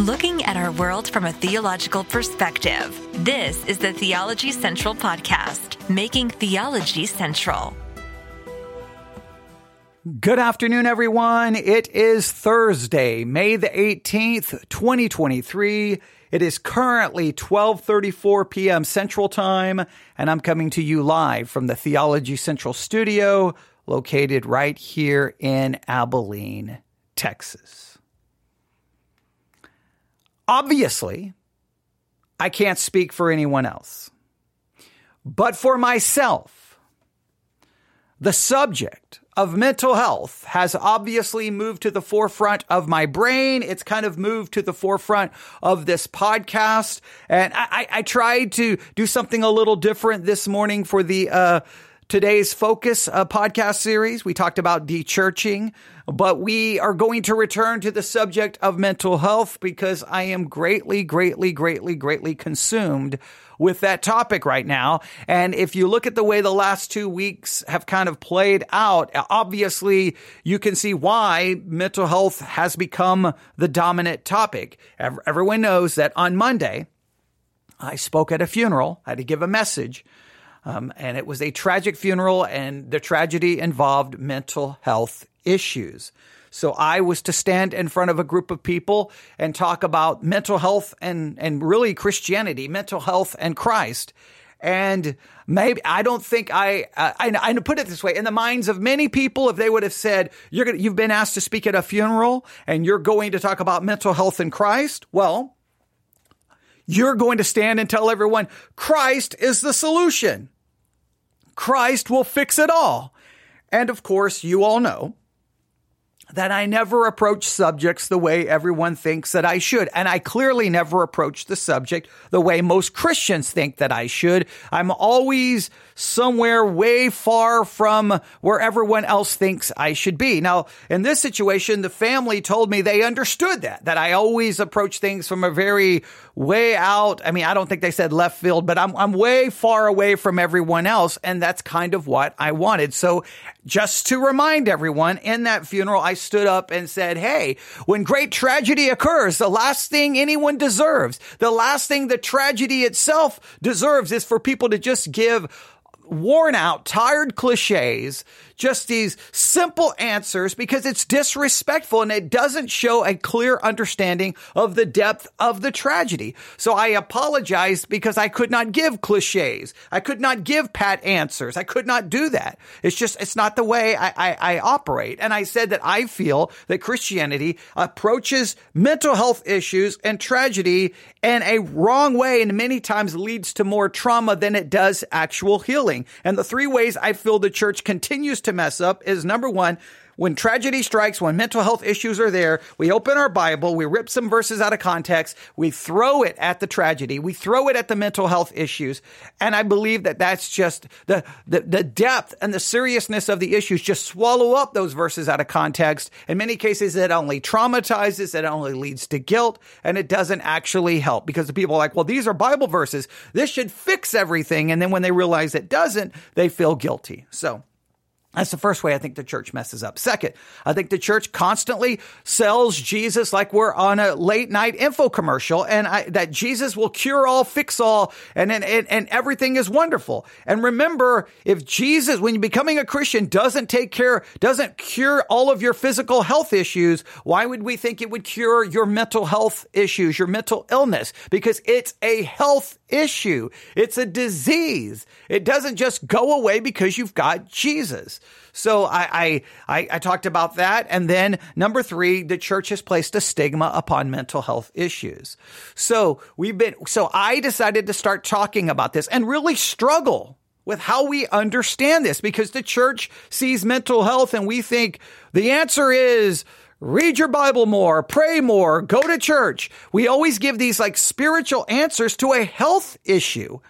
looking at our world from a theological perspective. This is the Theology Central Podcast, making theology central. Good afternoon, everyone. It is Thursday, May the 18th, 2023. It is currently 12:34 p.m. Central Time, and I'm coming to you live from the Theology Central studio located right here in Abilene, Texas. Obviously, I can't speak for anyone else. But for myself, the subject of mental health has obviously moved to the forefront of my brain. It's kind of moved to the forefront of this podcast. And I, I tried to do something a little different this morning for the, uh, today's focus uh, podcast series. We talked about dechurching, but we are going to return to the subject of mental health because I am greatly, greatly, greatly, greatly consumed with that topic right now. And if you look at the way the last two weeks have kind of played out, obviously you can see why mental health has become the dominant topic. Everyone knows that on Monday, I spoke at a funeral. I had to give a message um, and it was a tragic funeral, and the tragedy involved mental health issues. So I was to stand in front of a group of people and talk about mental health and, and really Christianity, mental health and Christ. And maybe I don't think I, I, I put it this way in the minds of many people, if they would have said, you're going you've been asked to speak at a funeral and you're going to talk about mental health in Christ. Well, you're going to stand and tell everyone Christ is the solution. Christ will fix it all. And of course, you all know that I never approach subjects the way everyone thinks that I should. And I clearly never approach the subject the way most Christians think that I should. I'm always somewhere way far from where everyone else thinks I should be. Now, in this situation, the family told me they understood that, that I always approach things from a very way out. I mean, I don't think they said left field, but I'm, I'm way far away from everyone else. And that's kind of what I wanted. So just to remind everyone in that funeral, I stood up and said, Hey, when great tragedy occurs, the last thing anyone deserves, the last thing the tragedy itself deserves is for people to just give worn out, tired cliches just these simple answers because it's disrespectful and it doesn't show a clear understanding of the depth of the tragedy. So I apologized because I could not give cliches. I could not give pat answers. I could not do that. It's just, it's not the way I, I, I operate. And I said that I feel that Christianity approaches mental health issues and tragedy in a wrong way and many times leads to more trauma than it does actual healing. And the three ways I feel the church continues to to mess up is number one, when tragedy strikes, when mental health issues are there, we open our Bible, we rip some verses out of context, we throw it at the tragedy, we throw it at the mental health issues. And I believe that that's just the, the, the depth and the seriousness of the issues just swallow up those verses out of context. In many cases, it only traumatizes, it only leads to guilt, and it doesn't actually help because the people are like, well, these are Bible verses. This should fix everything. And then when they realize it doesn't, they feel guilty. So, that's the first way I think the church messes up. Second, I think the church constantly sells Jesus like we're on a late night info commercial and I, that Jesus will cure all, fix all, and, and, and everything is wonderful. And remember, if Jesus, when you're becoming a Christian, doesn't take care, doesn't cure all of your physical health issues, why would we think it would cure your mental health issues, your mental illness? Because it's a health issue. It's a disease. It doesn't just go away because you've got Jesus. So I, I, I, talked about that. And then number three, the church has placed a stigma upon mental health issues. So we've been, so I decided to start talking about this and really struggle with how we understand this because the church sees mental health and we think the answer is read your Bible more, pray more, go to church. We always give these like spiritual answers to a health issue.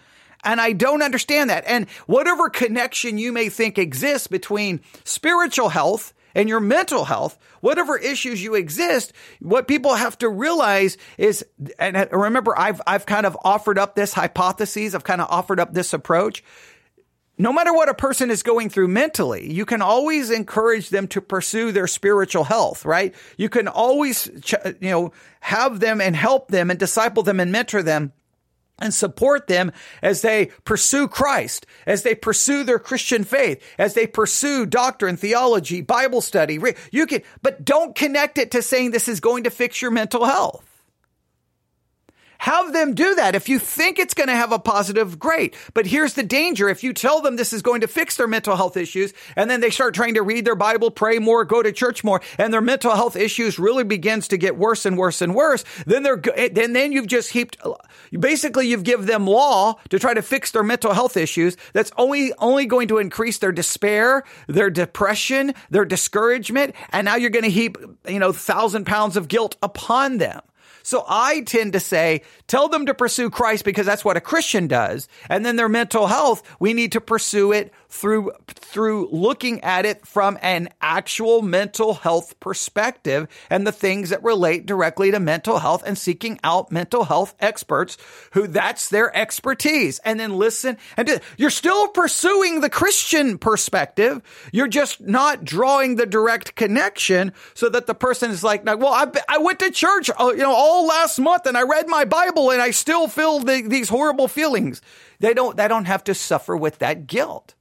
And I don't understand that. And whatever connection you may think exists between spiritual health and your mental health, whatever issues you exist, what people have to realize is, and remember, I've, I've kind of offered up this hypothesis. I've kind of offered up this approach. no matter what a person is going through mentally, you can always encourage them to pursue their spiritual health, right? You can always, you know, have them and help them and disciple them and mentor them and support them as they pursue Christ, as they pursue their Christian faith, as they pursue doctrine, theology, Bible study. You can, but don't connect it to saying this is going to fix your mental health. Have them do that. If you think it's going to have a positive, great. But here's the danger. If you tell them this is going to fix their mental health issues and then they start trying to read their Bible, pray more, go to church more, and their mental health issues really begins to get worse and worse and worse, then they're, eh, then, then you've just heaped, basically you've given them law to try to fix their mental health issues. That's only, only going to increase their despair, their depression, their discouragement. And now you're going to heap, you know, thousand pounds of guilt upon them. So I tend to say, tell them to pursue Christ because that's what a Christian does. And then their mental health, we need to pursue it through, through looking at it from an actual mental health perspective and the things that relate directly to mental health and seeking out mental health experts who that's their expertise. And then listen and do, you're still pursuing the Christian perspective. You're just not drawing the direct connection so that the person is like, well, I, I went to church, uh, you know, all last month and I read my Bible and I still feel the, these horrible feelings. They don't, they don't have to suffer with that guilt.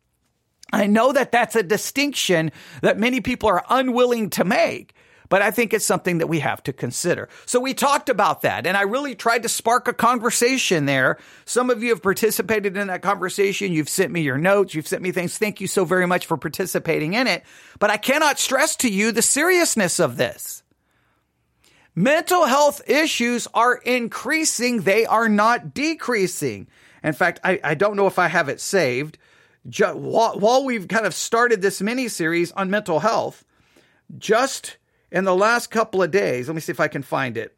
I know that that's a distinction that many people are unwilling to make, but I think it's something that we have to consider. So we talked about that and I really tried to spark a conversation there. Some of you have participated in that conversation. You've sent me your notes. You've sent me things. Thank you so very much for participating in it. But I cannot stress to you the seriousness of this. Mental health issues are increasing. They are not decreasing. In fact, I, I don't know if I have it saved ju- while, we've kind of started this mini series on mental health, just in the last couple of days, let me see if I can find it.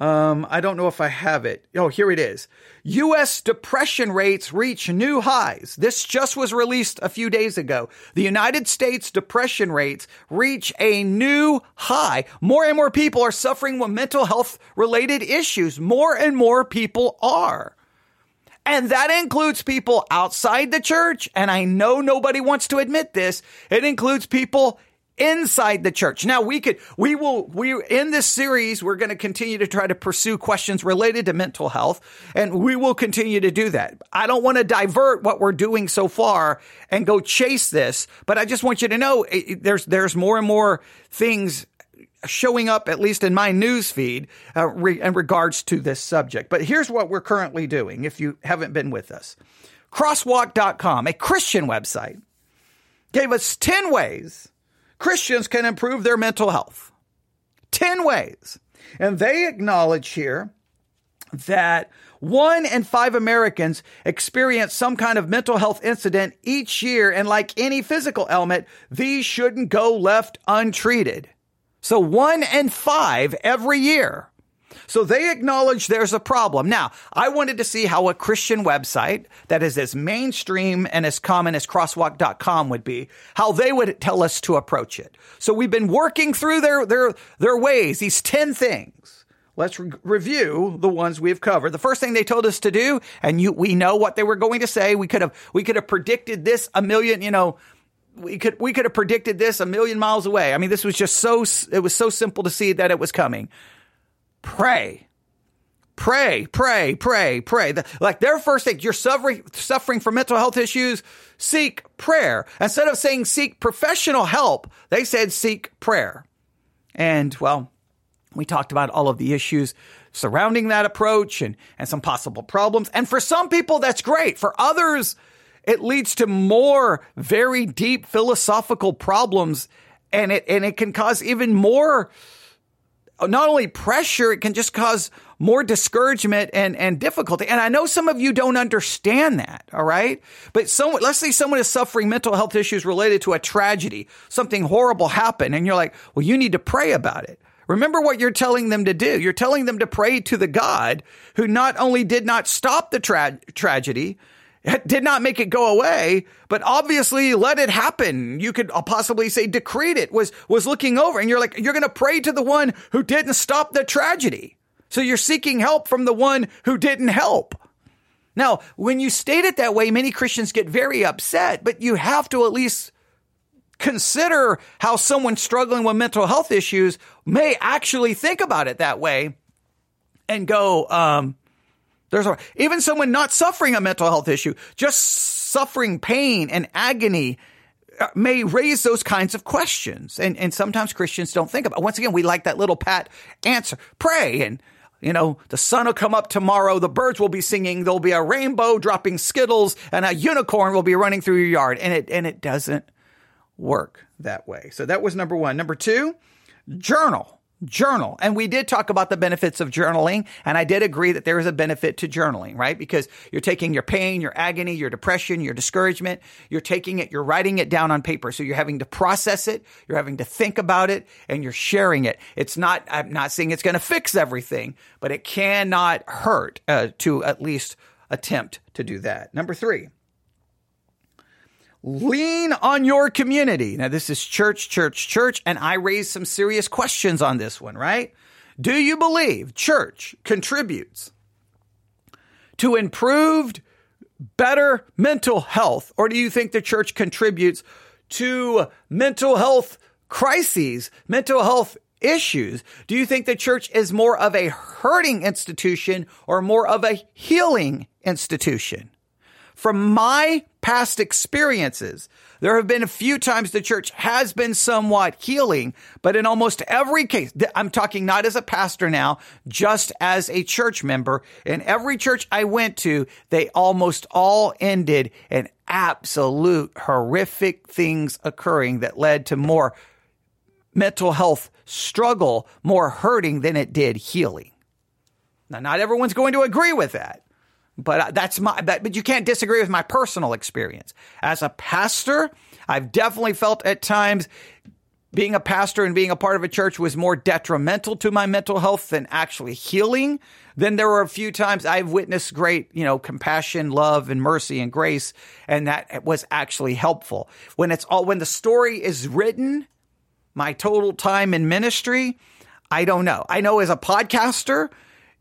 Um, I don't know if I have it. Oh, here it is. U.S. depression rates reach new highs. This just was released a few days ago. The United States depression rates reach a new high. More and more people are suffering with mental health related issues. More and more people are. And that includes people outside the church. And I know nobody wants to admit this. It includes people inside the church. Now we could, we will, we, in this series, we're going to continue to try to pursue questions related to mental health and we will continue to do that. I don't want to divert what we're doing so far and go chase this, but I just want you to know it, there's, there's more and more things showing up, at least in my news feed, uh, re- in regards to this subject. But here's what we're currently doing if you haven't been with us. Crosswalk.com, a Christian website, gave us 10 ways Christians can improve their mental health. 10 ways. And they acknowledge here that one in five Americans experience some kind of mental health incident each year. And like any physical ailment, these shouldn't go left untreated. So one and five every year. So they acknowledge there's a problem. Now, I wanted to see how a Christian website that is as mainstream and as common as crosswalk.com would be, how they would tell us to approach it. So we've been working through their, their, their ways, these 10 things. Let's re- review the ones we've covered. The first thing they told us to do, and you, we know what they were going to say. We could have, we could have predicted this a million, you know, we could we could have predicted this a million miles away. I mean, this was just so it was so simple to see that it was coming. Pray. Pray, pray, pray, pray. The, like their first thing, you're suffering, suffering from mental health issues, seek prayer. Instead of saying seek professional help, they said seek prayer. And well, we talked about all of the issues surrounding that approach and, and some possible problems. And for some people, that's great. For others, it leads to more very deep philosophical problems and it, and it can cause even more, not only pressure, it can just cause more discouragement and, and difficulty. And I know some of you don't understand that. All right. But someone, let's say someone is suffering mental health issues related to a tragedy, something horrible happened. And you're like, well, you need to pray about it. Remember what you're telling them to do. You're telling them to pray to the God who not only did not stop the tra- tragedy, did not make it go away, but obviously let it happen. You could possibly say decreed it was, was looking over and you're like, you're going to pray to the one who didn't stop the tragedy. So you're seeking help from the one who didn't help. Now, when you state it that way, many Christians get very upset, but you have to at least consider how someone struggling with mental health issues may actually think about it that way and go, um, there's a, even someone not suffering a mental health issue, just suffering pain and agony uh, may raise those kinds of questions. And, and sometimes Christians don't think about, It. once again, we like that little pat answer, pray and, you know, the sun will come up tomorrow. The birds will be singing. There'll be a rainbow dropping skittles and a unicorn will be running through your yard. And it, and it doesn't work that way. So that was number one. Number two, journal journal. And we did talk about the benefits of journaling. And I did agree that there is a benefit to journaling, right? Because you're taking your pain, your agony, your depression, your discouragement, you're taking it, you're writing it down on paper. So you're having to process it, you're having to think about it, and you're sharing it. It's not, I'm not saying it's going to fix everything, but it cannot hurt uh, to at least attempt to do that. Number three, Lean on your community. Now, this is church, church, church, and I raised some serious questions on this one, right? Do you believe church contributes to improved, better mental health, or do you think the church contributes to mental health crises, mental health issues? Do you think the church is more of a hurting institution or more of a healing institution? From my past experiences, there have been a few times the church has been somewhat healing, but in almost every case, I'm talking not as a pastor now, just as a church member. In every church I went to, they almost all ended in absolute horrific things occurring that led to more mental health struggle, more hurting than it did healing. Now, not everyone's going to agree with that. But that's my, but you can't disagree with my personal experience. As a pastor, I've definitely felt at times being a pastor and being a part of a church was more detrimental to my mental health than actually healing. Then there were a few times I've witnessed great, you know, compassion, love, and mercy and grace, and that was actually helpful. When it's all, when the story is written, my total time in ministry, I don't know. I know as a podcaster,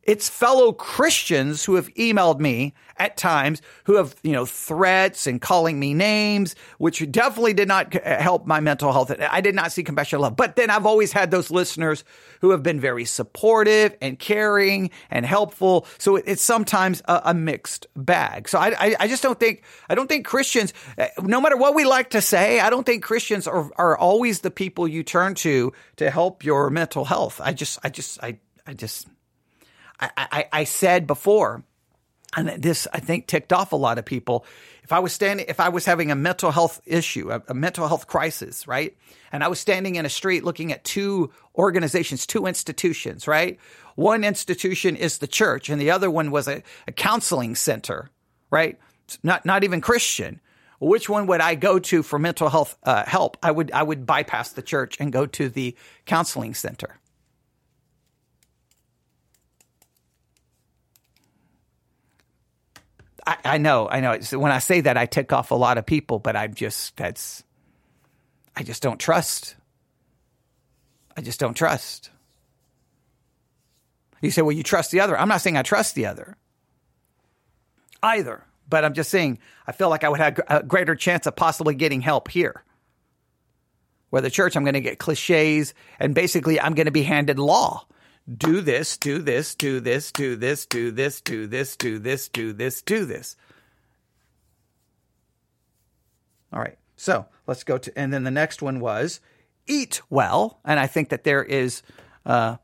it's fellow Christians who have emailed me at times who have, you know, threats and calling me names, which definitely did not help my mental health. I did not see compassion love. But then I've always had those listeners who have been very supportive and caring and helpful. So it's sometimes a, a mixed bag. So I, I, just don't think, I don't think Christians, eh, no matter what we like to say, I don't think Christians are, are always the people you turn to to help your mental health. I just, I just, I, I just, I, I, I said before, and this I think ticked off a lot of people. If I was standing, if I was having a mental health issue, a, a, mental health crisis, right, and I was standing in a street looking at two organizations, two institutions, right. One institution is the church, and the other one was a, a counseling center, right. Not not even Christian. Which one would I go to for mental health uh, help? I would I would bypass the church and go to the counseling center. I, I know, I know. when I say that, I tick off a lot of people, but I'm just, that's, I just don't trust. I just don't trust. You say, well, you trust the other. I'm not saying I trust the other either, but I'm just saying I feel like I would have a greater chance of possibly getting help here. Where the church, I'm going to get cliches and basically I'm going to be handed law do this, do this, do this, do this, do this, do this, do this, do this, do this. All right. So let's go to, and then the next one was eat well. And I think that there is, uh,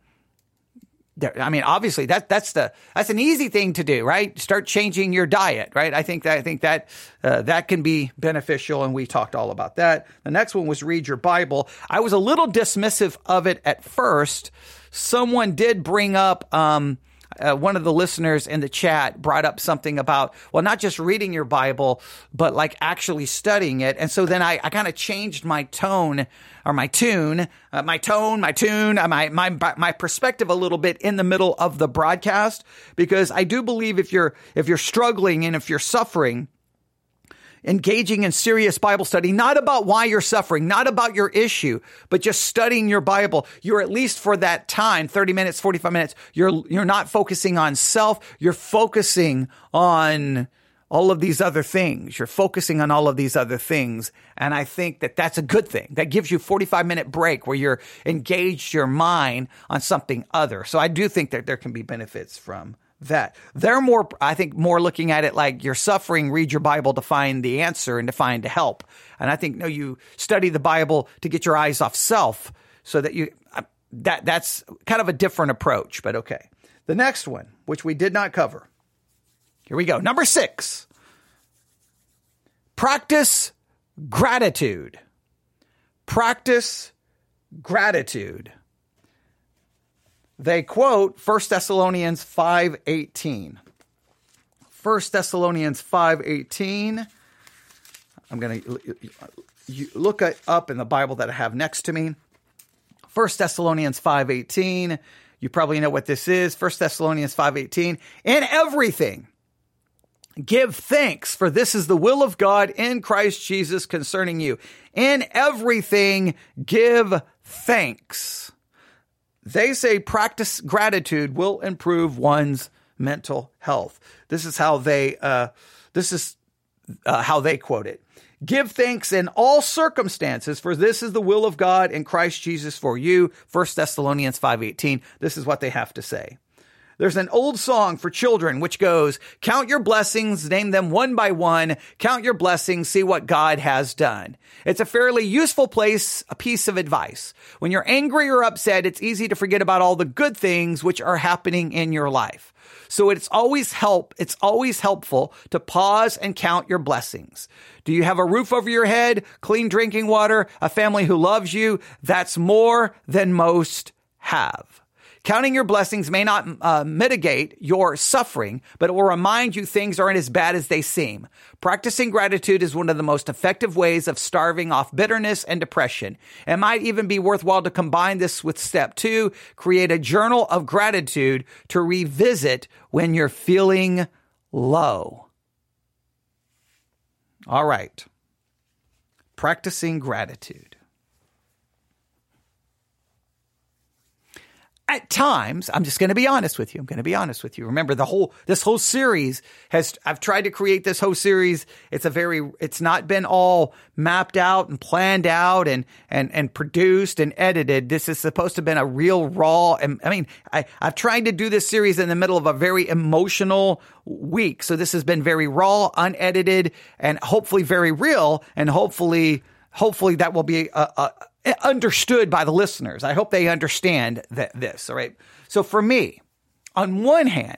I mean, obviously that that's the that's an easy thing to do, right? Start changing your diet, right? I think that I think that uh, that can be beneficial, and we talked all about that. The next one was read your Bible. I was a little dismissive of it at first someone did bring up, um, uh, one of the listeners in the chat brought up something about, well, not just reading your Bible, but like actually studying it. And so then I, I kind of changed my tone or my tune, uh, my tone, my tune, uh, my, my, my perspective a little bit in the middle of the broadcast, because I do believe if you're, if you're struggling and if you're suffering, engaging in serious Bible study, not about why you're suffering, not about your issue, but just studying your Bible, you're at least for that time, 30 minutes, 45 minutes, you're, you're not focusing on self. You're focusing on all of these other things. You're focusing on all of these other things. And I think that that's a good thing. That gives you 45 minute break where you're engaged your mind on something other. So I do think that there can be benefits from that. They're more, I think, more looking at it like you're suffering, read your Bible to find the answer and to find help. And I think, no, you study the Bible to get your eyes off self so that you, that, that's kind of a different approach, but okay. The next one, which we did not cover. Here we go. Number six. Practice gratitude. Practice gratitude. They quote 1 Thessalonians 5:18. 1 Thessalonians 5:18. I'm going to look it up in the Bible that I have next to me. 1 Thessalonians 5:18. You probably know what this is. 1 Thessalonians 5:18. In everything give thanks for this is the will of God in Christ Jesus concerning you. In everything give thanks. They say practice gratitude will improve one's mental health. This is how they uh, this is uh, how they quote it. Give thanks in all circumstances, for this is the will of God in Christ Jesus for you. 1 Thessalonians 5:18. This is what they have to say. There's an old song for children which goes, Count your blessings, name them one by one, count your blessings, see what God has done. It's a fairly useful place, a piece of advice. When you're angry or upset, it's easy to forget about all the good things which are happening in your life. So it's always help, it's always helpful to pause and count your blessings. Do you have a roof over your head, clean drinking water, a family who loves you? That's more than most have. Counting your blessings may not uh, mitigate your suffering, but it will remind you things aren't as bad as they seem. Practicing gratitude is one of the most effective ways of starving off bitterness and depression. It might even be worthwhile to combine this with step two, create a journal of gratitude to revisit when you're feeling low. All right. Practicing gratitude. At times, I'm just going to be honest with you. I'm going to be honest with you. Remember the whole, this whole series has, I've tried to create this whole series. It's a very, it's not been all mapped out and planned out and, and, and produced and edited. This is supposed to have been a real raw. And I mean, I, I've tried to do this series in the middle of a very emotional week. So this has been very raw, unedited, and hopefully very real. And hopefully, hopefully that will be a, a understood by the listeners. I hope they understand that this. All right. So for me, on one hand,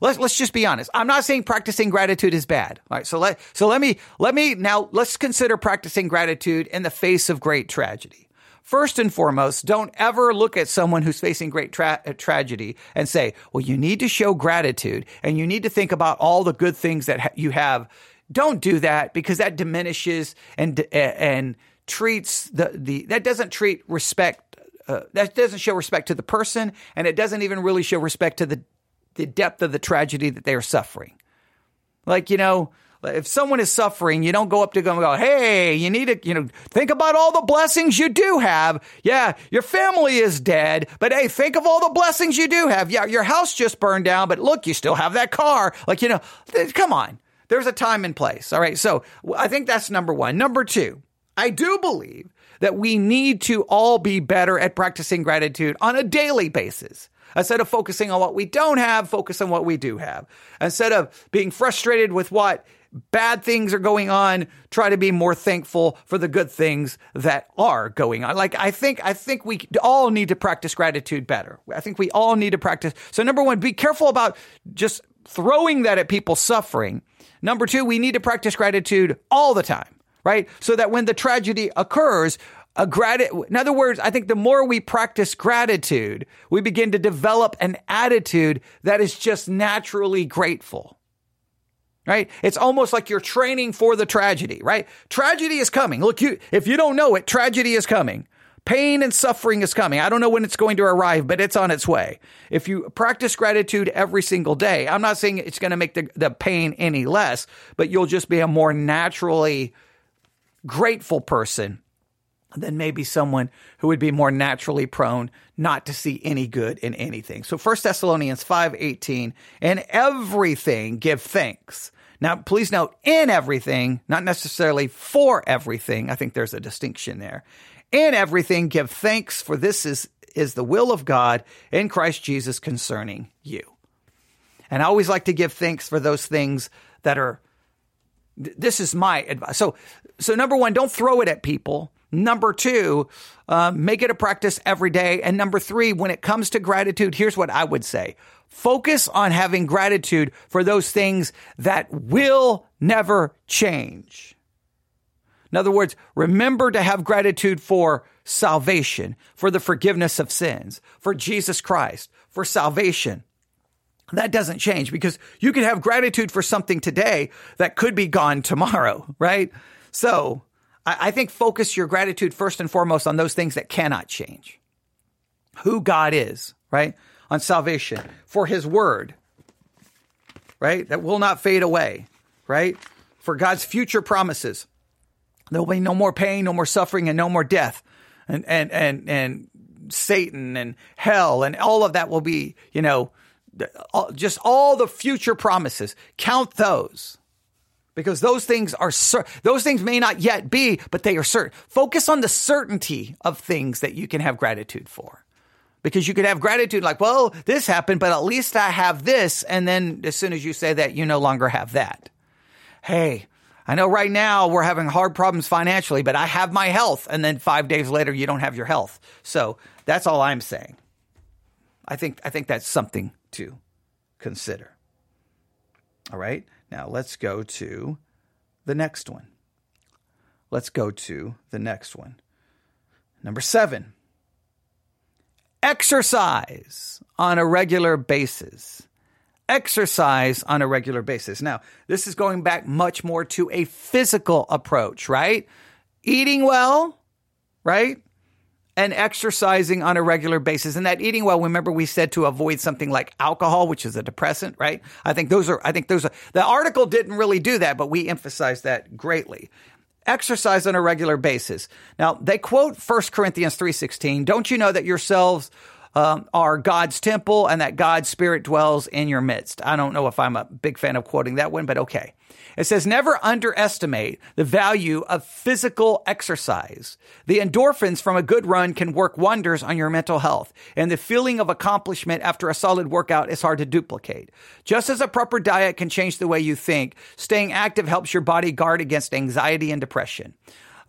let's let's just be honest. I'm not saying practicing gratitude is bad. All right. So let so let me let me now let's consider practicing gratitude in the face of great tragedy. First and foremost, don't ever look at someone who's facing great tra- uh, tragedy and say, "Well, you need to show gratitude and you need to think about all the good things that ha- you have." Don't do that because that diminishes and and treats the, the that doesn't treat respect uh, that doesn't show respect to the person and it doesn't even really show respect to the the depth of the tragedy that they are suffering. Like you know if someone is suffering you don't go up to them and go hey you need to you know think about all the blessings you do have. Yeah your family is dead but hey think of all the blessings you do have. Yeah your house just burned down but look you still have that car. Like you know come on. There's a time and place all right? So i think that's number one. Number two I do believe that we need to all be better at practicing gratitude on a daily basis. Instead of focusing on what we don't have, focus on what we do have. Instead of being frustrated with what bad things are going on, try to be more thankful for the good things that are going on. Like I think I think we all need to practice gratitude better. I think we all need to practice. So number 1, be careful about just throwing that at people suffering. Number 2, we need to practice gratitude all the time right? So that when the tragedy occurs, a grat- in other words, I think the more we practice gratitude, we begin to develop an attitude that is just naturally grateful. Right? It's almost like you're training for the tragedy, right? Tragedy is coming. Look, you, if you don't know it, tragedy is coming. Pain and suffering is coming. I don't know when it's going to arrive, but it's on its way. If you practice gratitude every single day, I'm not saying it's going to make the, the pain any less, but you'll just be a more naturally grateful person than maybe someone who would be more naturally prone not to see any good in anything. So 1 Thessalonians 5:18, "In everything give thanks." Now, please note, in everything, not necessarily for everything. I think there's a distinction there. In everything give thanks for this is is the will of God in Christ Jesus concerning you. And I always like to give thanks for those things that are this is my advice. So so number 1, don't throw it at people Number two, uh, make it a practice every day. And number three, when it comes to gratitude, here's what I would say. Focus on having gratitude for those things that will never change. In other words, remember to have gratitude for salvation, for the forgiveness of sins, for Jesus Christ, for salvation. That doesn't change because you can have gratitude for something today that could be gone tomorrow, right? So I, I think focus your gratitude first and foremost on those things that cannot change. Who God is, right? On salvation, for his word, right? That will not fade away, right? For God's future promises. There will be no more pain, no more suffering, and no more death. And, and, and, and Satan and hell and all of that will be, you know, just all the future promises. Count those because those things are cer- those things may not yet be, but they are certain. Focus on the certainty of things that you can have gratitude for. Because you could have gratitude like, well, this happened, but at least I have this. And then as soon as you say that, you no longer have that. Hey, I know right now we're having hard problems financially, but I have my health. And then five days later, you don't have your health. So that's all I'm saying. I think, I think that's something to consider. All right. Now let's go to the next one. Let's go to the next one. Number seven, exercise on a regular basis. Exercise on a regular basis. Now, this is going back much more to a physical approach, right? Eating well, right? And exercising on a regular basis. And that eating well, remember we said to avoid something like alcohol, which is a depressant, right? I think those are, I think those are, the article didn't really do that, but we emphasized that greatly. Exercise on a regular basis. Now, they quote 1 Corinthians 3.16, don't you know that yourselves um, are God's temple and that God's spirit dwells in your midst? I don't know if I'm a big fan of quoting that one, but okay. It says, never underestimate the value of physical exercise. The endorphins from a good run can work wonders on your mental health, and the feeling of accomplishment after a solid workout is hard to duplicate. Just as a proper diet can change the way you think, staying active helps your body guard against anxiety and depression.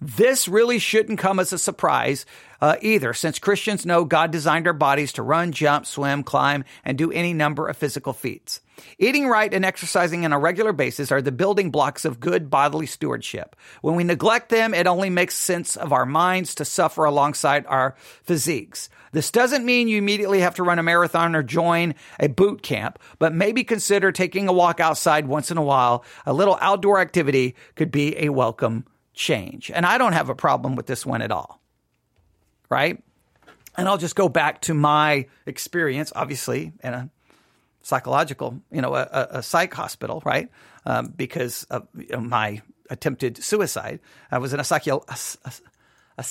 This really shouldn't come as a surprise uh, either, since Christians know God designed our bodies to run, jump, swim, climb, and do any number of physical feats. Eating right and exercising on a regular basis are the building blocks of good bodily stewardship. When we neglect them, it only makes sense of our minds to suffer alongside our physiques. This doesn't mean you immediately have to run a marathon or join a boot camp, but maybe consider taking a walk outside once in a while. A little outdoor activity could be a welcome change. And I don't have a problem with this one at all. Right? And I'll just go back to my experience, obviously, in a psychological, you know, a, a psych hospital, right? Um, because of you know, my attempted suicide. I was in a psycho, a, a, a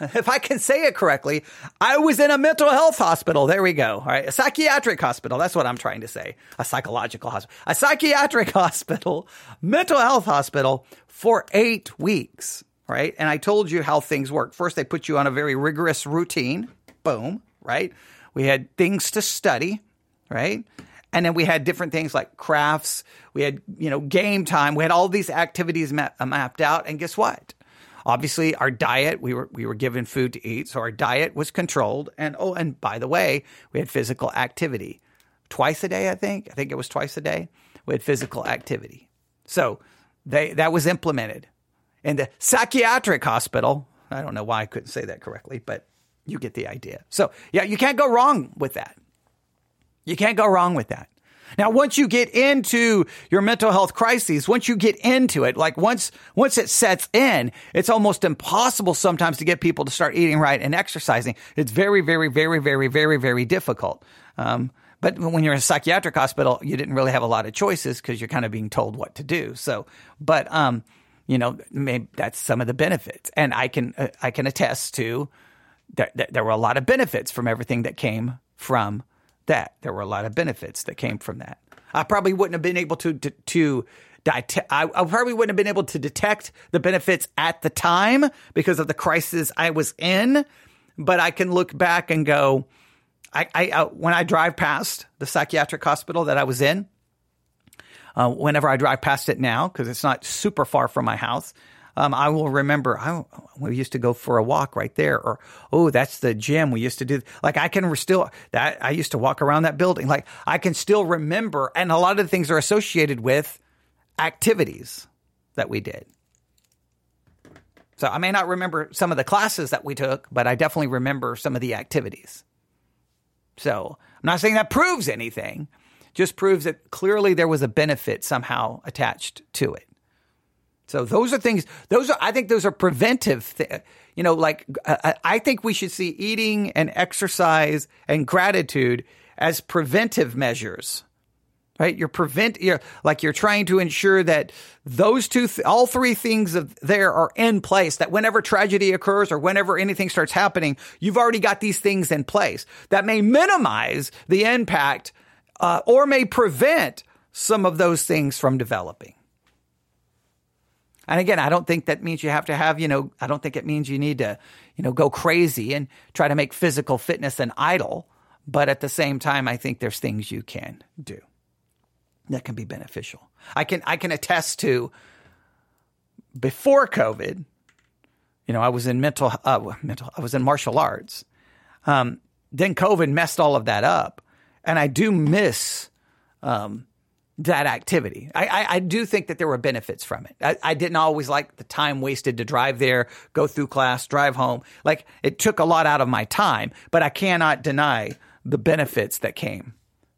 if I can say it correctly, I was in a mental health hospital. There we go. All right. A psychiatric hospital. That's what I'm trying to say. A psychological hospital, a psychiatric hospital, mental health hospital for eight weeks. Right. And I told you how things work. First, they put you on a very rigorous routine. Boom. Right. We had things to study. Right. And then we had different things like crafts. We had, you know, game time. We had all these activities mapped out. And guess what? Obviously, our diet, we were, we were given food to eat. So our diet was controlled. And oh, and by the way, we had physical activity twice a day, I think. I think it was twice a day. We had physical activity. So they, that was implemented in the psychiatric hospital. I don't know why I couldn't say that correctly, but you get the idea. So yeah, you can't go wrong with that. You can't go wrong with that. Now, once you get into your mental health crises, once you get into it, like once, once it sets in, it's almost impossible sometimes to get people to start eating right and exercising. It's very, very, very, very, very, very difficult. Um, but when you're in a psychiatric hospital, you didn't really have a lot of choices because you're kind of being told what to do. So, but, um, you know, maybe that's some of the benefits. And I can, uh, I can attest to that there were a lot of benefits from everything that came from that. There were a lot of benefits that came from that. I probably wouldn't have been able to to, to I, probably wouldn't have been able to detect the benefits at the time because of the crisis I was in. But I can look back and go, I, I uh, when I drive past the psychiatric hospital that I was in, uh, whenever I drive past it now, because it's not super far from my house, um, I will remember I, we used to go for a walk right there, or oh, that's the gym we used to do. Like I can still that I used to walk around that building. Like I can still remember, and a lot of the things are associated with activities that we did. So I may not remember some of the classes that we took, but I definitely remember some of the activities. So I'm not saying that proves anything, just proves that clearly there was a benefit somehow attached to it. So those are things. Those are. I think those are preventive. Th- you know, like uh, I think we should see eating and exercise and gratitude as preventive measures. Right? You're prevent. You're like you're trying to ensure that those two, th- all three things of there are in place. That whenever tragedy occurs or whenever anything starts happening, you've already got these things in place that may minimize the impact uh, or may prevent some of those things from developing. And again, I don't think that means you have to have, you know, I don't think it means you need to, you know, go crazy and try to make physical fitness an idol. But at the same time, I think there's things you can do that can be beneficial. I can I can attest to before COVID, you know, I was in mental uh, mental I was in martial arts. Um, then COVID messed all of that up, and I do miss um, that activity. I, I, I, do think that there were benefits from it. I, I, didn't always like the time wasted to drive there, go through class, drive home. Like it took a lot out of my time, but I cannot deny the benefits that came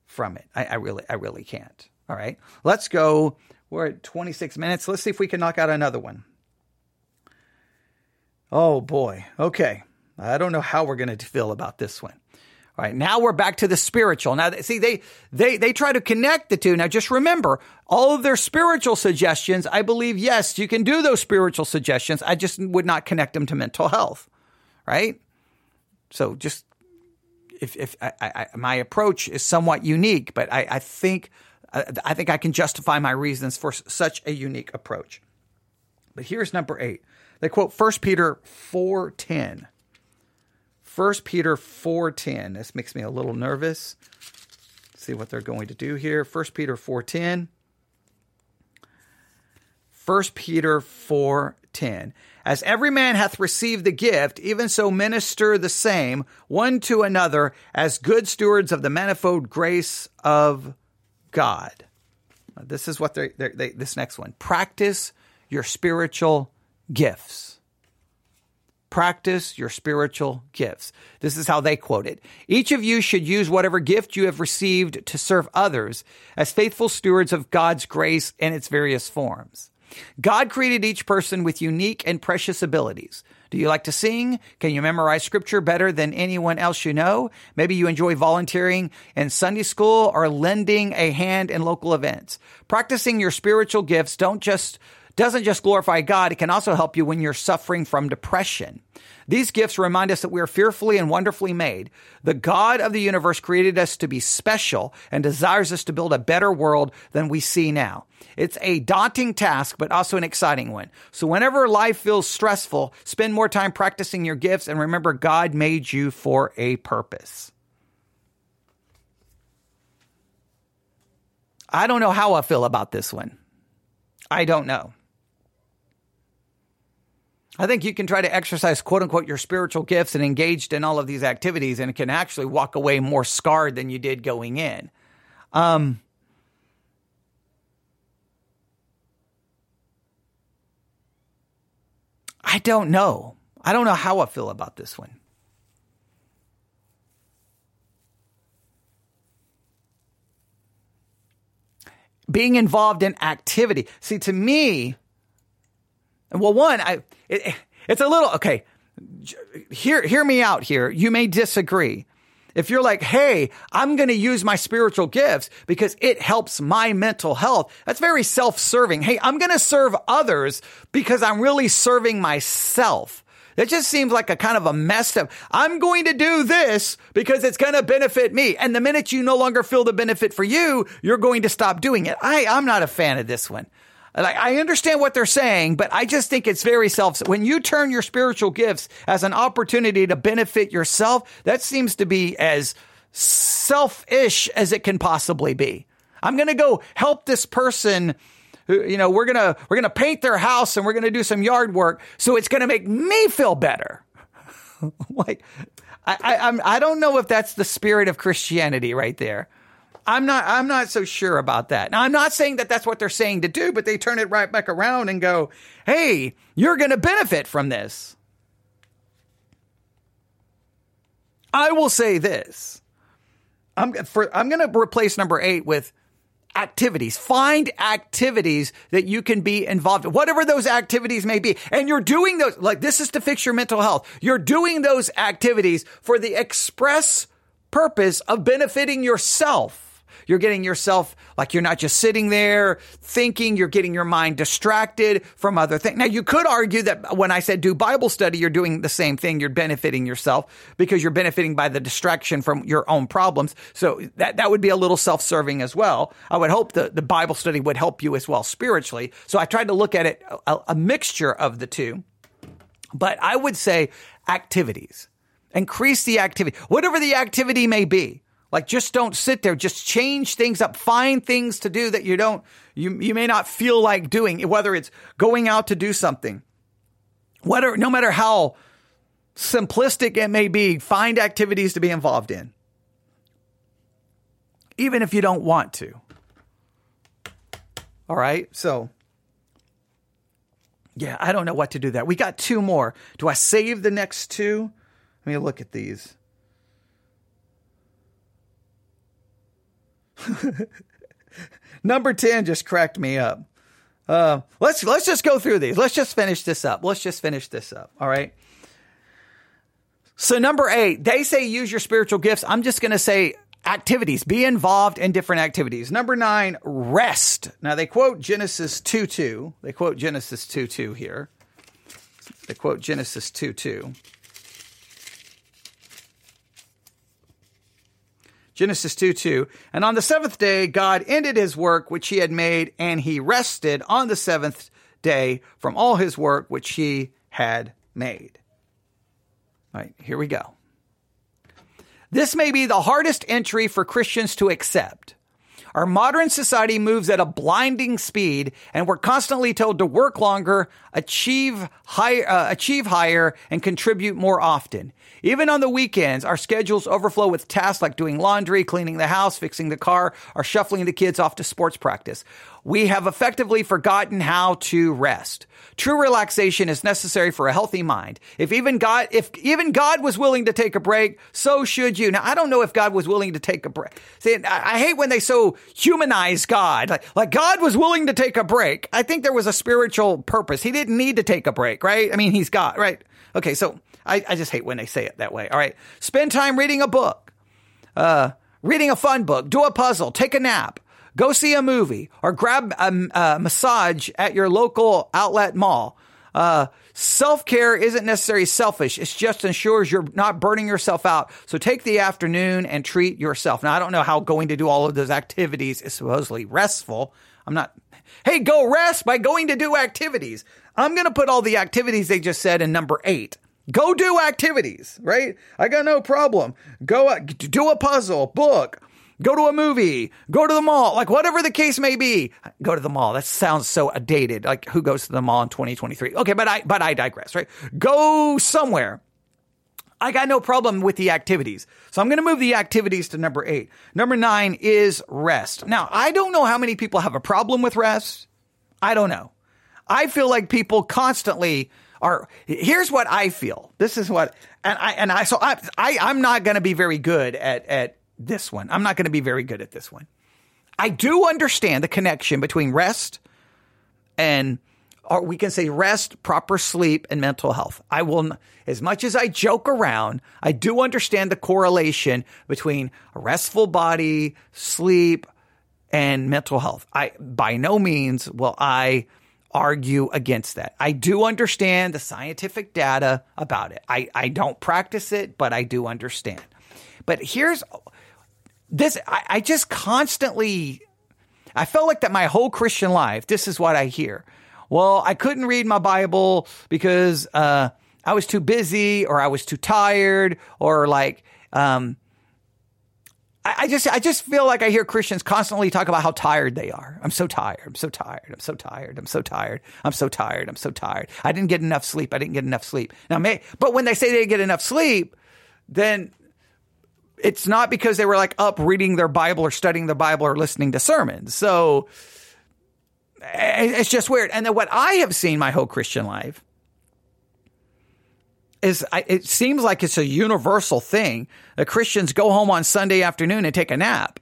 from it. I, I really, I really can't. All right. Let's go. We're at 26 minutes. Let's see if we can knock out another one. Oh boy. Okay. I don't know how we're going to feel about this one. Right, now we're back to the spiritual. Now, see, they they they try to connect the two. Now, just remember, all of their spiritual suggestions. I believe, yes, you can do those spiritual suggestions. I just would not connect them to mental health, right? So, just if if I, I, my approach is somewhat unique, but I, I think I, think I can justify my reasons for such a unique approach. But here's number eight. They quote 1 Peter four ten. 1 Peter 4:10. This makes me a little nervous. Let's see what they're going to do here. 1 Peter 4:10. 1 Peter 4:10. As every man hath received the gift, even so minister the same one to another as good stewards of the manifold grace of God. This is what they're they, this next one. Practice your spiritual gifts practice your spiritual gifts. This is how they quote it. Each of you should use whatever gift you have received to serve others as faithful stewards of God's grace in its various forms. God created each person with unique and precious abilities. Do you like to sing? Can you memorize scripture better than anyone else you know? Maybe you enjoy volunteering in Sunday school or lending a hand in local events. Practicing your spiritual gifts don't just doesn't just glorify God, it can also help you when you're suffering from depression. These gifts remind us that we are fearfully and wonderfully made. The God of the universe created us to be special and desires us to build a better world than we see now. It's a daunting task, but also an exciting one. So whenever life feels stressful, spend more time practicing your gifts and remember God made you for a purpose. I don't know how I feel about this one. I don't know. I think you can try to exercise quote unquote your spiritual gifts and engaged in all of these activities and can actually walk away more scarred than you did going in. Um, I don't know. I don't know how I feel about this one. being involved in activity. See, to me, well, one, I, it, it's a little, okay, hear, hear me out here. You may disagree. If you're like, hey, I'm going to use my spiritual gifts because it helps my mental health, that's very self serving. Hey, I'm going to serve others because I'm really serving myself. It just seems like a kind of a messed up. I'm going to do this because it's going to benefit me. And the minute you no longer feel the benefit for you, you're going to stop doing it. I, I'm not a fan of this one. Like, I understand what they're saying, but I just think it's very self. When you turn your spiritual gifts as an opportunity to benefit yourself, that seems to be as selfish as it can possibly be. I'm going to go help this person who, you know, we're going to, we're going to paint their house and we're going to do some yard work. So it's going to make me feel better. like, I, I, I'm, I don't know if that's the spirit of Christianity right there. I'm not I'm not so sure about that. Now I'm not saying that that's what they're saying to do, but they turn it right back around and go, "Hey, you're going to benefit from this." I will say this. I'm for I'm going to replace number 8 with activities. Find activities that you can be involved in, whatever those activities may be. And you're doing those, like this is to fix your mental health. You're doing those activities for the express purpose of benefiting yourself. You're getting yourself like you're not just sitting there thinking, you're getting your mind distracted from other things. Now, you could argue that when I said do Bible study, you're doing the same thing. You're benefiting yourself because you're benefiting by the distraction from your own problems. So that, that would be a little self-serving as well. I would hope that the Bible study would help you as well spiritually. So I tried to look at it a, a mixture of the two. But I would say activities. Increase the activity, whatever the activity may be. Like just don't sit there. Just change things up. Find things to do that you don't, you, you may not feel like doing, whether it's going out to do something. Whether, no matter how simplistic it may be, find activities to be involved in. Even if you don't want to. All right. So, yeah, I don't know what to do that. We got two more. Do I save the next two? Let me look at these. Number 10 just cracked me up. Uh, let's let's just go through these. Let's just finish this up. Let's just finish this up. All right. So number eight, they say use your spiritual gifts. I'm just going to say activities. Be involved in different activities. Number nine, rest. Now they quote Genesis 2 2. They quote Genesis 2 2 here. They quote Genesis 2 2. Genesis 2 2. And on the seventh day, God ended his work which he had made, and he rested on the seventh day from all his work which he had made. All right, here we go. This may be the hardest entry for Christians to accept. Our modern society moves at a blinding speed, and we're constantly told to work longer, achieve higher, uh, achieve higher, and contribute more often. Even on the weekends, our schedules overflow with tasks like doing laundry, cleaning the house, fixing the car, or shuffling the kids off to sports practice. We have effectively forgotten how to rest. True relaxation is necessary for a healthy mind. If even God, if even God was willing to take a break, so should you. Now, I don't know if God was willing to take a break. See, I, I hate when they so humanize God. Like, like God was willing to take a break. I think there was a spiritual purpose. He didn't need to take a break, right? I mean, he's God, right? Okay, so I, I just hate when they say it that way. All right. Spend time reading a book, uh, reading a fun book, do a puzzle, take a nap, go see a movie, or grab a, a massage at your local outlet mall. Uh, Self care isn't necessarily selfish. It just ensures you're not burning yourself out. So take the afternoon and treat yourself. Now, I don't know how going to do all of those activities is supposedly restful. I'm not, hey, go rest by going to do activities. I'm going to put all the activities they just said in number eight. Go do activities, right? I got no problem. Go uh, do a puzzle, book, go to a movie, go to the mall, like whatever the case may be. Go to the mall. That sounds so dated. Like who goes to the mall in 2023? Okay, but I but I digress, right? Go somewhere. I got no problem with the activities. So I'm going to move the activities to number 8. Number 9 is rest. Now, I don't know how many people have a problem with rest. I don't know. I feel like people constantly are here's what I feel. This is what and I and I so I, I I'm not going to be very good at at this one. I'm not going to be very good at this one. I do understand the connection between rest and or we can say rest, proper sleep, and mental health. I will, as much as I joke around, I do understand the correlation between a restful body, sleep, and mental health. I, by no means will I argue against that. I do understand the scientific data about it. I, I don't practice it, but I do understand. But here's this I, I just constantly I felt like that my whole Christian life, this is what I hear. Well, I couldn't read my Bible because uh, I was too busy or I was too tired or like um, I, just I just feel like I hear Christians constantly talk about how tired they are. I'm so tired. I'm so tired. I'm so tired. I'm so tired. I'm so tired. I'm so tired. I didn't get enough sleep. I didn't get enough sleep. Now, may, but when they say they didn't get enough sleep, then it's not because they were like up reading their Bible or studying the Bible or listening to sermons. So eh, it's just weird. And then what I have seen my whole Christian life is it seems like it's a universal thing that Christians go home on Sunday afternoon and take a nap.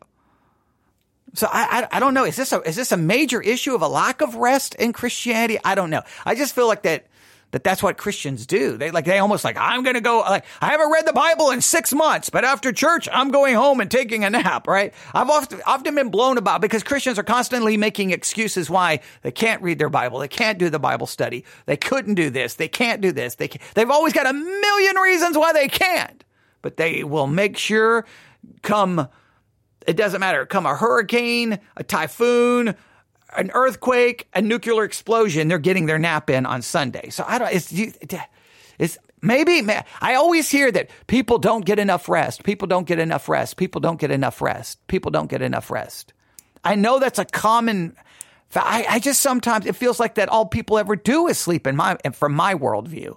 So I, I, I don't know. Is this a is this a major issue of a lack of rest in Christianity? I don't know. I just feel like that that that's what Christians do. They like, they almost like, I'm going to go, like, I haven't read the Bible in six months, but after church, I'm going home and taking a nap, right? I've often, often been blown about because Christians are constantly making excuses why they can't read their Bible. They can't do the Bible study. They couldn't do this. They can't do this. They can, they've always got a million reasons why they can't, but they will make sure come, it doesn't matter, come a hurricane, a typhoon, an earthquake, a nuclear explosion, they're getting their nap in on Sunday. So I don't, it's, it's maybe, I always hear that people don't get enough rest. People don't get enough rest. People don't get enough rest. People don't get enough rest. I know that's a common, I, I just sometimes, it feels like that all people ever do is sleep in my, from my worldview.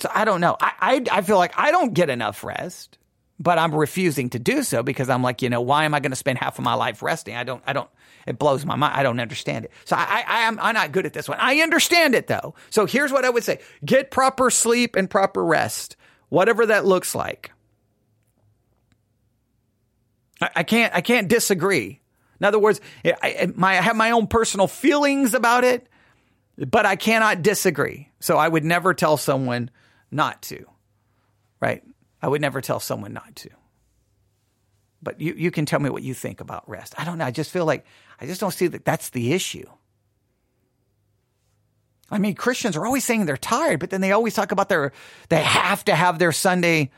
So I don't know. I, I, I feel like I don't get enough rest but I'm refusing to do so because I'm like, you know, why am I going to spend half of my life resting? I don't, I don't, it blows my mind. I don't understand it. So I, I, am, I'm not good at this one. I understand it though. So here's what I would say. Get proper sleep and proper rest, whatever that looks like. I, I can't, I can't disagree. In other words, I, my, I have my own personal feelings about it, but I cannot disagree. So I would never tell someone not to, right? I would never tell someone not to. But you, you can tell me what you think about rest. I don't know. I just feel like I just don't see that that's the issue. I mean, Christians are always saying they're tired, but then they always talk about their they have to have their Sunday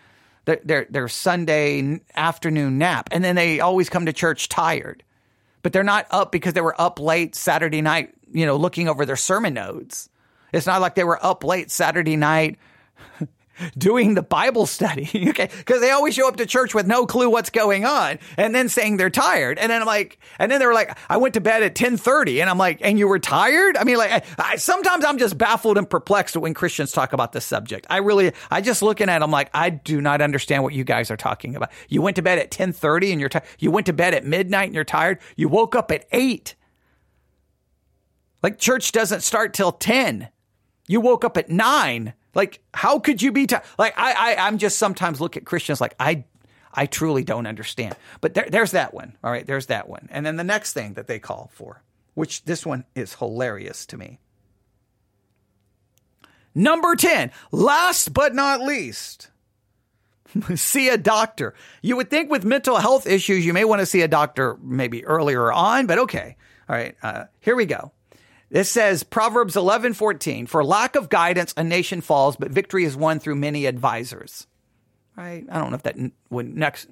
their their, their Sunday afternoon nap, and then they always come to church tired. But they're not up because they were up late Saturday night, you know, looking over their sermon notes. It's not like they were up late Saturday night doing the Bible study, okay? Because they always show up to church with no clue what's going on and then saying they're tired. And then I'm like, and then they were like, I went to bed at 1030 and I'm like, and you were tired? I mean, like, I, I, sometimes I'm just baffled and perplexed when Christians talk about this subject. I really, I just looking at them like, I do not understand what you guys are talking about. You went to bed at 1030 and you're tired. You went to bed at midnight and you're tired. You woke up at eight. Like church doesn't start till 10. You woke up at nine like, how could you be t- like? I, I I'm just sometimes look at Christians like I I truly don't understand. But there, there's that one. All right, there's that one. And then the next thing that they call for, which this one is hilarious to me. Number 10, last but not least, see a doctor. You would think with mental health issues, you may want to see a doctor maybe earlier on, but okay. All right, uh, here we go. This says Proverbs 11:14, "For lack of guidance a nation falls, but victory is won through many advisors." Right? I don't know if that would next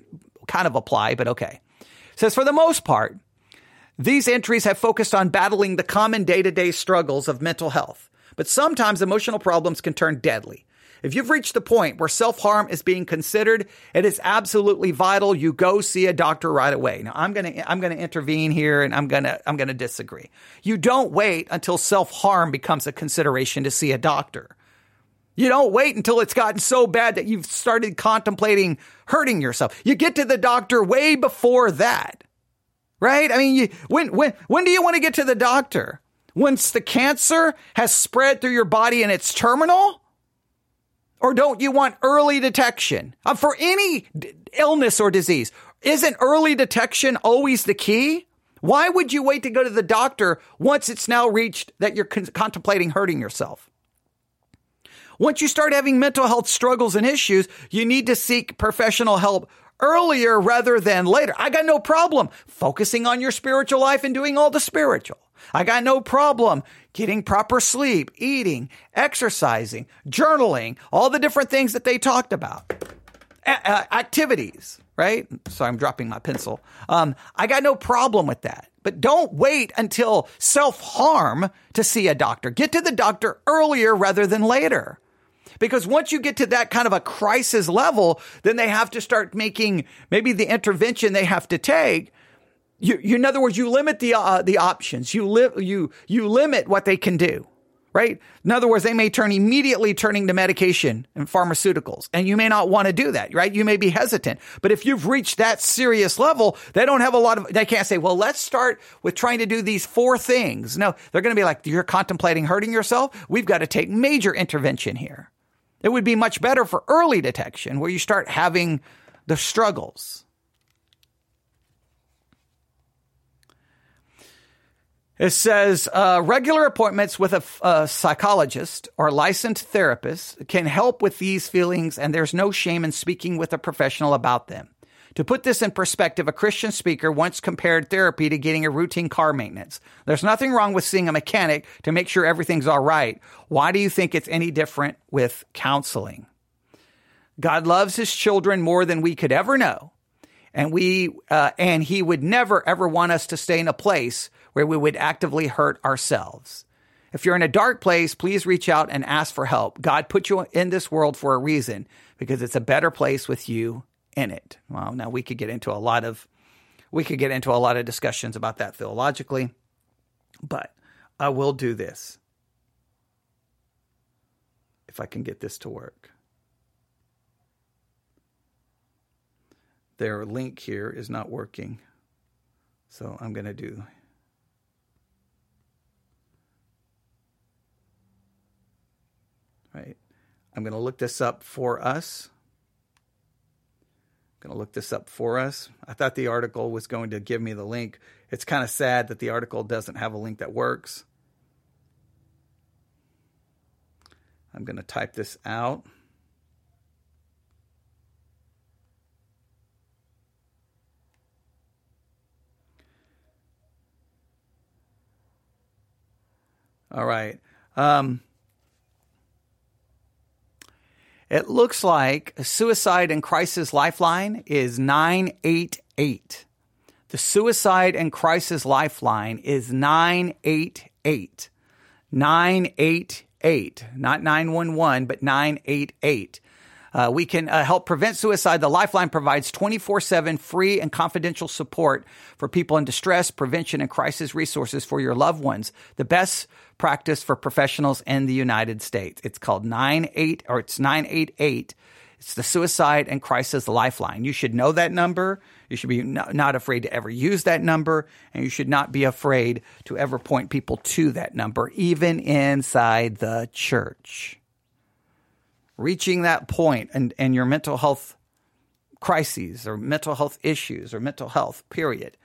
kind of apply, but okay. It says for the most part, these entries have focused on battling the common day-to-day struggles of mental health, but sometimes emotional problems can turn deadly. If you've reached the point where self harm is being considered, it is absolutely vital you go see a doctor right away. Now, I'm going to, I'm going to intervene here and I'm going to, I'm going to disagree. You don't wait until self harm becomes a consideration to see a doctor. You don't wait until it's gotten so bad that you've started contemplating hurting yourself. You get to the doctor way before that. Right? I mean, you, when, when, when do you want to get to the doctor? Once the cancer has spread through your body and it's terminal? Or don't you want early detection uh, for any d- illness or disease? Isn't early detection always the key? Why would you wait to go to the doctor once it's now reached that you're con- contemplating hurting yourself? Once you start having mental health struggles and issues, you need to seek professional help earlier rather than later. I got no problem focusing on your spiritual life and doing all the spiritual. I got no problem getting proper sleep, eating, exercising, journaling, all the different things that they talked about. A- activities, right? So I'm dropping my pencil. Um, I got no problem with that. But don't wait until self harm to see a doctor. Get to the doctor earlier rather than later. Because once you get to that kind of a crisis level, then they have to start making maybe the intervention they have to take. You, you in other words, you limit the uh, the options. You li- you you limit what they can do. Right? In other words, they may turn immediately turning to medication and pharmaceuticals, and you may not want to do that, right? You may be hesitant. But if you've reached that serious level, they don't have a lot of, they can't say, well, let's start with trying to do these four things. No, they're going to be like, you're contemplating hurting yourself. We've got to take major intervention here. It would be much better for early detection where you start having the struggles. It says uh, regular appointments with a, a, psychologist or licensed therapist can help with these feelings, and there's no shame in speaking with a professional about them. To put this in perspective, a Christian speaker once compared therapy to getting a routine car maintenance. There's nothing wrong with seeing a mechanic to make sure everything's all right. Why do you think it's any different with counseling? God loves his children more than we could ever know. And we, uh, and he would never ever want us to stay in a place where we would actively hurt ourselves. If you're in a dark place, please reach out and ask for help. God put you in this world for a reason because it's a better place with you in it. Well, now we could get into a lot of we could get into a lot of discussions about that theologically, but I will do this if I can get this to work. Their link here is not working. So I'm going to do right. I'm going to look this up for us I'm going to look this up for us. I thought the article was going to give me the link. It's kind of sad that the article doesn't have a link that works. I'm going to type this out. All right. Um, it looks like a suicide and crisis lifeline is 988. The suicide and crisis lifeline is 988. 988, not 911, but 988. Uh, we can uh, help prevent suicide. The Lifeline provides 24 7 free and confidential support for people in distress, prevention, and crisis resources for your loved ones. The best practice for professionals in the United States. It's called 98 or it's 988. It's the Suicide and Crisis Lifeline. You should know that number. You should be not afraid to ever use that number, and you should not be afraid to ever point people to that number, even inside the church reaching that point and, and your mental health crises or mental health issues or mental health, period,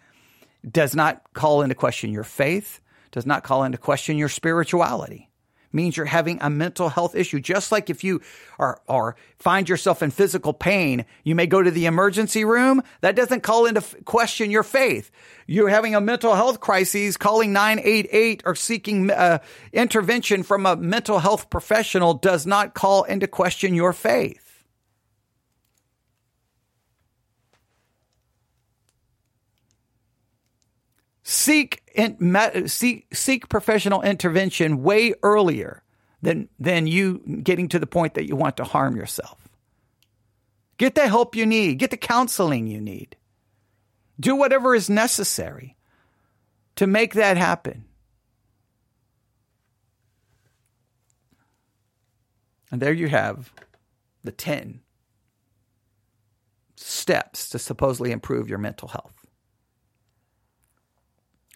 does not call into question your faith, does not call into question your spirituality means you're having a mental health issue. Just like if you are, are find yourself in physical pain, you may go to the emergency room. That doesn't call into question your faith. You're having a mental health crisis, calling 988 or seeking uh, intervention from a mental health professional does not call into question your faith. Seek in, seek seek professional intervention way earlier than than you getting to the point that you want to harm yourself. Get the help you need, get the counseling you need. Do whatever is necessary to make that happen. And there you have the 10 steps to supposedly improve your mental health.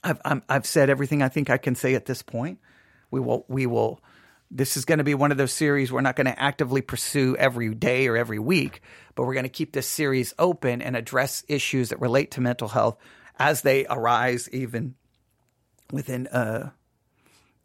I've, i have said everything I think I can say at this point. We will we will this is going to be one of those series we're not going to actively pursue every day or every week, but we're going to keep this series open and address issues that relate to mental health as they arise, even within, uh,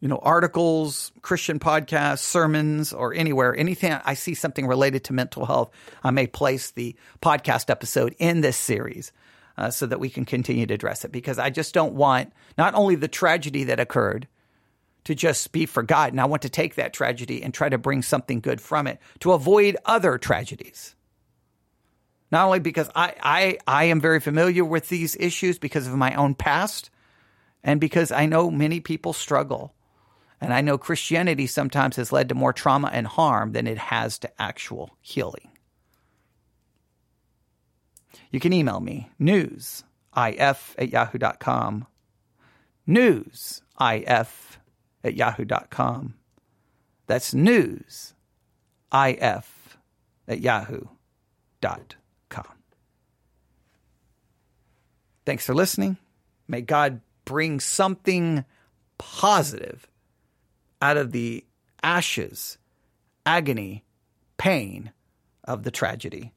you know, articles, Christian podcasts, sermons, or anywhere, anything I see something related to mental health, I may place the podcast episode in this series. Uh, so that we can continue to address it because I just don't want not only the tragedy that occurred, to just be forgotten. I want to take that tragedy and try to bring something good from it to avoid other tragedies. Not only because I, I, I am very familiar with these issues because of my own past, and because I know many people struggle. And I know Christianity sometimes has led to more trauma and harm than it has to actual healing. You can email me, newsif at yahoo.com. Newsif at yahoo.com. That's news, if at yahoo.com. Thanks for listening. May God bring something positive out of the ashes, agony, pain of the tragedy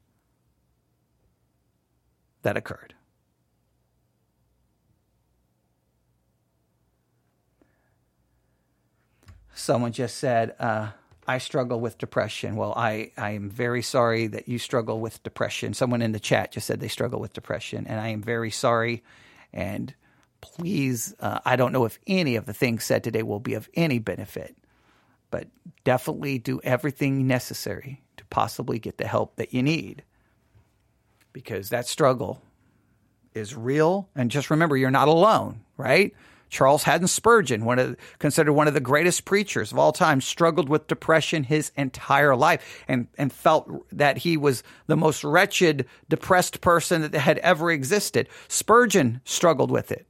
that occurred. Someone just said, uh, I struggle with depression. Well, I, I am very sorry that you struggle with depression. Someone in the chat just said they struggle with depression, and I am very sorry. And please, uh, I don't know if any of the things said today will be of any benefit, but definitely do everything necessary to possibly get the help that you need because that struggle is real. And just remember, you're not alone, right? Charles Haddon Spurgeon, one of considered one of the greatest preachers of all time, struggled with depression his entire life and, and felt that he was the most wretched, depressed person that had ever existed. Spurgeon struggled with it.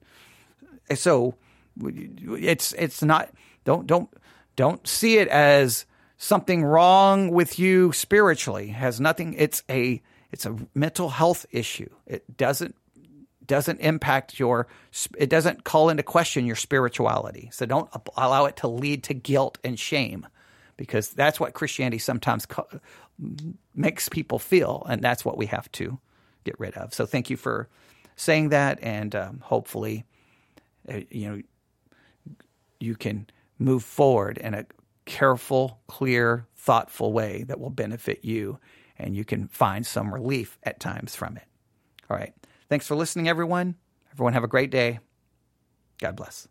So it's it's not don't don't don't see it as something wrong with you spiritually. It has nothing it's a it's a mental health issue. It doesn't doesn't impact your it doesn't call into question your spirituality so don't allow it to lead to guilt and shame because that's what christianity sometimes makes people feel and that's what we have to get rid of so thank you for saying that and um, hopefully uh, you know you can move forward in a careful clear thoughtful way that will benefit you and you can find some relief at times from it all right Thanks for listening, everyone. Everyone, have a great day. God bless.